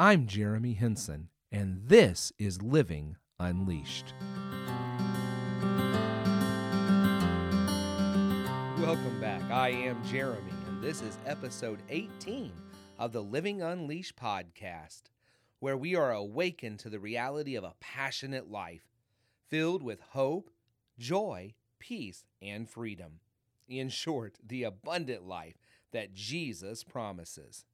I'm Jeremy Henson, and this is Living Unleashed. Welcome back. I am Jeremy, and this is episode 18 of the Living Unleashed podcast, where we are awakened to the reality of a passionate life filled with hope, joy, peace, and freedom. In short, the abundant life that Jesus promises.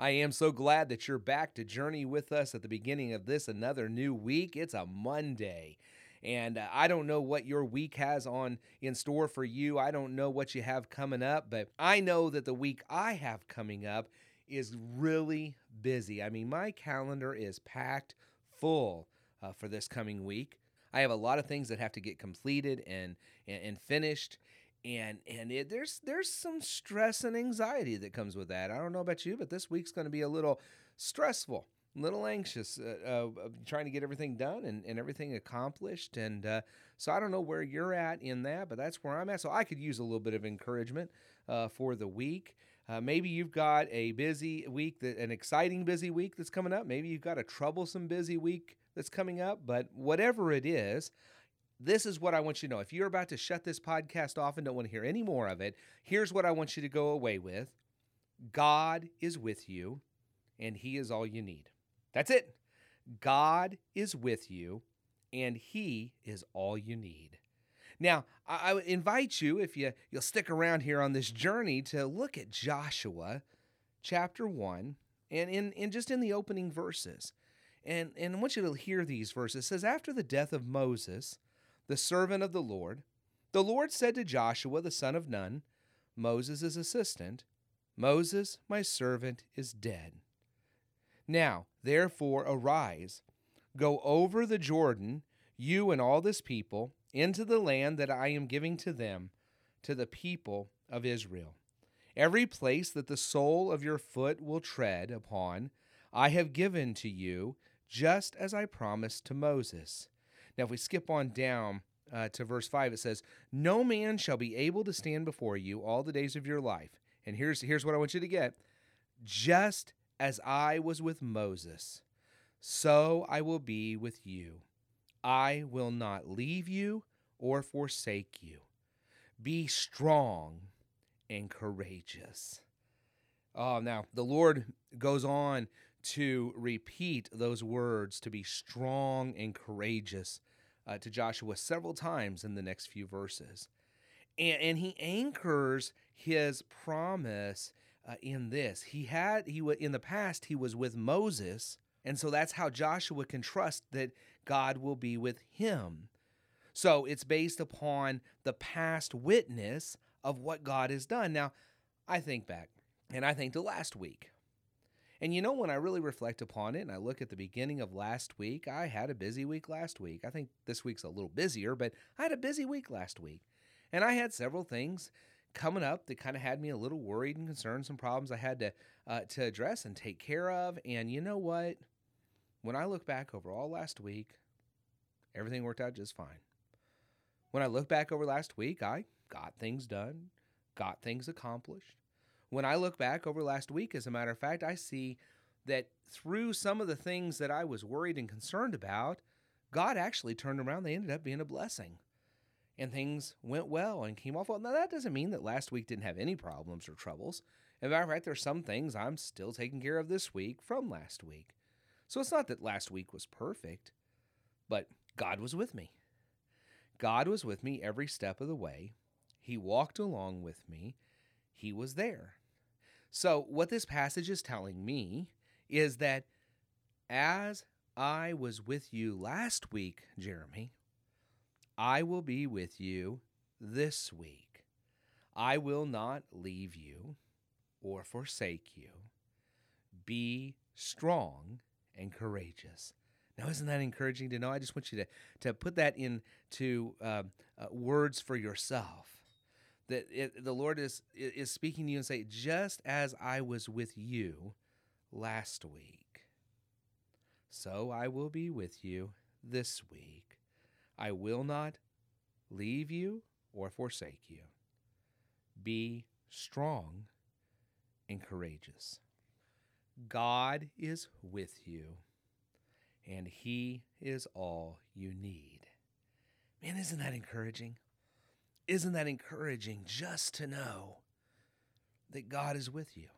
I am so glad that you're back to journey with us at the beginning of this another new week. It's a Monday. And uh, I don't know what your week has on in store for you. I don't know what you have coming up, but I know that the week I have coming up is really busy. I mean, my calendar is packed full uh, for this coming week. I have a lot of things that have to get completed and and, and finished, and and it, there's there's some stress and anxiety that comes with that. I don't know about you, but this week's going to be a little stressful, a little anxious, uh, uh, trying to get everything done and, and everything accomplished. And uh, so I don't know where you're at in that, but that's where I'm at. So I could use a little bit of encouragement uh, for the week. Uh, maybe you've got a busy week, that, an exciting busy week that's coming up. Maybe you've got a troublesome busy week that's coming up. But whatever it is, this is what I want you to know. If you're about to shut this podcast off and don't want to hear any more of it, here's what I want you to go away with God is with you, and He is all you need. That's it. God is with you, and He is all you need. Now, I, I invite you, if you, you'll stick around here on this journey, to look at Joshua chapter 1 and in, in just in the opening verses. And, and I want you to hear these verses. It says, After the death of Moses, the servant of the Lord, the Lord said to Joshua, the son of Nun, Moses' assistant, Moses, my servant, is dead. Now, therefore, arise, go over the Jordan, you and all this people, into the land that I am giving to them, to the people of Israel. Every place that the sole of your foot will tread upon, I have given to you, just as I promised to Moses. Now, if we skip on down uh, to verse 5, it says, No man shall be able to stand before you all the days of your life. And here's, here's what I want you to get just as I was with Moses, so I will be with you. I will not leave you or forsake you. Be strong and courageous. Oh, now the Lord goes on to repeat those words to be strong and courageous uh, to Joshua several times in the next few verses. And, and he anchors his promise uh, in this. He had he in the past he was with Moses, and so that's how Joshua can trust that God will be with him. So it's based upon the past witness of what God has done. Now, I think back and I think to last week. And you know, when I really reflect upon it and I look at the beginning of last week, I had a busy week last week. I think this week's a little busier, but I had a busy week last week. And I had several things coming up that kind of had me a little worried and concerned, some problems I had to, uh, to address and take care of. And you know what? When I look back over all last week, everything worked out just fine. When I look back over last week, I got things done, got things accomplished. When I look back over last week, as a matter of fact, I see that through some of the things that I was worried and concerned about, God actually turned around. They ended up being a blessing. And things went well and came off well. Now, that doesn't mean that last week didn't have any problems or troubles. Of fact, there's some things I'm still taking care of this week from last week. So it's not that last week was perfect, but God was with me. God was with me every step of the way. He walked along with me. He was there. So, what this passage is telling me is that as I was with you last week, Jeremy, I will be with you this week. I will not leave you or forsake you. Be strong and courageous. Now, isn't that encouraging to know? I just want you to, to put that into uh, uh, words for yourself that it, the Lord is is speaking to you and say, just as I was with you last week, so I will be with you this week. I will not leave you or forsake you. Be strong and courageous. God is with you, and He is all you need. Man, isn't that encouraging? Isn't that encouraging just to know that God is with you?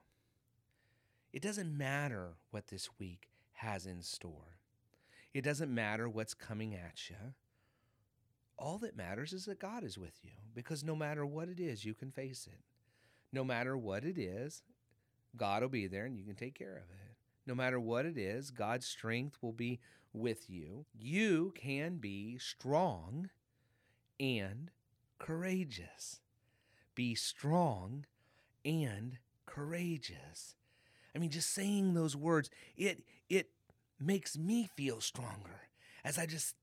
It doesn't matter what this week has in store. It doesn't matter what's coming at you. All that matters is that God is with you because no matter what it is, you can face it. No matter what it is, God will be there and you can take care of it. No matter what it is, God's strength will be with you. You can be strong and courageous. Be strong and courageous. I mean, just saying those words, it it makes me feel stronger as I just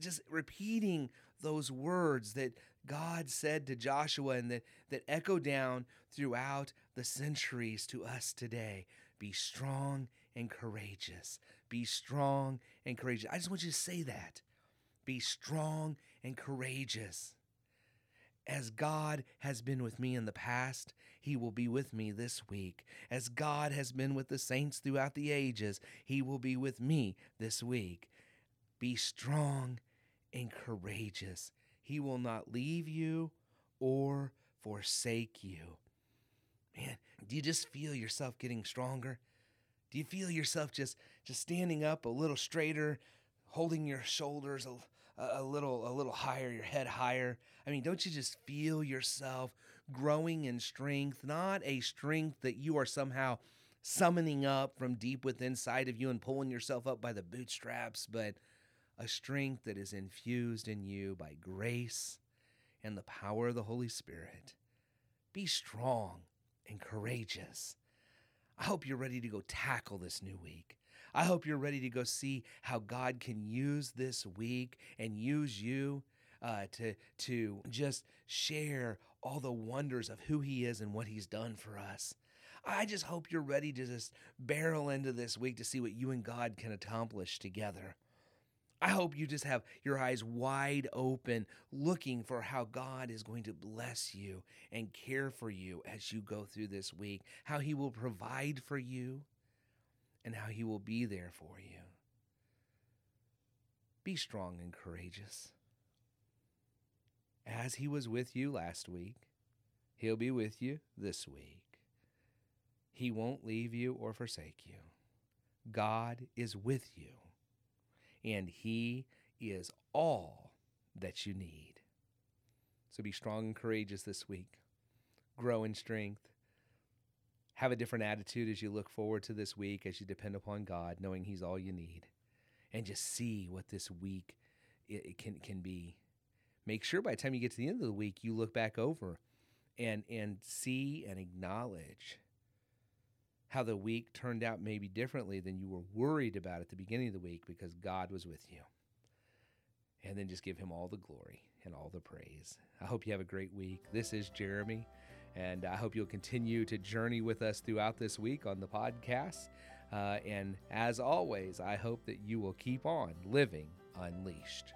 just repeating those words that God said to Joshua and that, that echo down throughout the centuries to us today. Be strong and courageous. Be strong and courageous. I just want you to say that. Be strong and courageous. As God has been with me in the past, He will be with me this week. As God has been with the saints throughout the ages, He will be with me this week. Be strong and courageous. He will not leave you or forsake you. Man, do you just feel yourself getting stronger? Do you feel yourself just just standing up a little straighter, holding your shoulders a, a little a little higher, your head higher? I mean, don't you just feel yourself growing in strength, not a strength that you are somehow summoning up from deep within inside of you and pulling yourself up by the bootstraps, but a strength that is infused in you by grace and the power of the Holy Spirit. Be strong and courageous. I hope you're ready to go tackle this new week. I hope you're ready to go see how God can use this week and use you uh, to, to just share all the wonders of who He is and what He's done for us. I just hope you're ready to just barrel into this week to see what you and God can accomplish together. I hope you just have your eyes wide open, looking for how God is going to bless you and care for you as you go through this week, how He will provide for you, and how He will be there for you. Be strong and courageous. As He was with you last week, He'll be with you this week. He won't leave you or forsake you. God is with you and He is all that you need. So be strong and courageous this week. Grow in strength. Have a different attitude as you look forward to this week, as you depend upon God, knowing He's all you need. And just see what this week it, can, can be. Make sure by the time you get to the end of the week, you look back over and, and see and acknowledge how the week turned out maybe differently than you were worried about at the beginning of the week because God was with you. And then just give him all the glory and all the praise. I hope you have a great week. This is Jeremy, and I hope you'll continue to journey with us throughout this week on the podcast. Uh, and as always, I hope that you will keep on living unleashed.